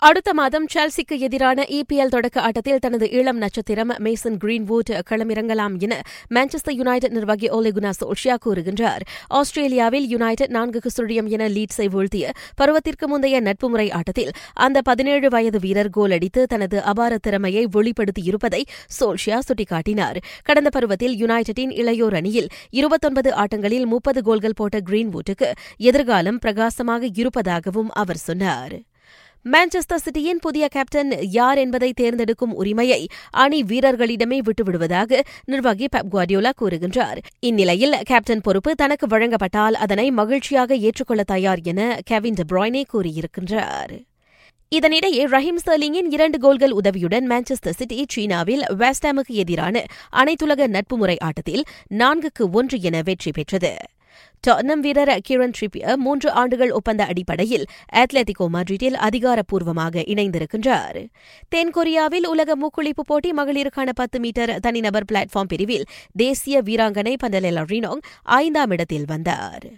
அடுத்த மாதம் செல்சிக்கு எதிரான இபிஎல் தொடக்க ஆட்டத்தில் தனது இளம் நட்சத்திரம் மேசன் கிரீன்வுட் களமிறங்கலாம் என மான்செஸ்டர் யுனைடெட் நிர்வாகி ஒலிகுனா சோல்ஷியா கூறுகின்றார். ஆஸ்திரேலியாவில் யுனைடெட் நான்குக்கு சுழியம் என லீட்ஸை வீழ்த்திய பருவத்திற்கு முந்தைய நட்பு முறை ஆட்டத்தில் அந்த பதினேழு வயது வீரர் கோல் அடித்து தனது அபார திறமையை வெளிப்படுத்தியிருப்பதை சோல்ஷியா சுட்டிக்காட்டினார். கடந்த பருவத்தில் யுனைடெட்டின் இளையோர் அணியில் இருபத்தொன்பது ஆட்டங்களில் முப்பது கோல்கள் போட்ட கிரீன்வுட்டுக்கு எதிர்காலம் பிரகாசமாக இருப்பதாகவும் அவர் சொன்னார். மான்செஸ்டர் சிட்டியின் புதிய கேப்டன் யார் என்பதை தேர்ந்தெடுக்கும் உரிமையை அணி வீரர்களிடமே விட்டுவிடுவதாக நிர்வாகி பெப் குவாடியோலா கூறுகின்றார். இந்நிலையில் கேப்டன் பொறுப்பு தனக்கு வழங்கப்பட்டால் அதனை மகிழ்ச்சியாக ஏற்றுக்கொள்ள தயார் என கெவின் டெப்ராய்னே கூறியிருக்கின்றார். இதனிடையே ரஹீம் ஸ்டர்லிங்கின் இரண்டு கோல்கள் உதவியுடன் மான்செஸ்டர் சிட்டி சீனாவில் வெஸ்டாமுக்கு எதிரான அனைத்துலக நட்புமுறை ஆட்டத்தில் நான்குக்கு ஒன்று என வெற்றி பெற்றது. டாட்னம் வீரர் கிரண் ட்ரிப்பியர் மூன்று ஆண்டுகள் ஒப்பந்த அடிப்படையில் அத்லெட்டிகோ மட்ரிட்டில் அதிகாரப்பூர்வமாக இணைந்திருக்கின்றார். தென்கொரியாவில் உலக மூக்குளிப்பு போட்டி மகளிருக்கான பத்து மீட்டர் தனிநபர் பிளாட்ஃபார்ம் பிரிவில் தேசிய வீராங்கனை பண்டலெலா ரினோங் ஐந்தாம் இடத்தில் வந்தார்.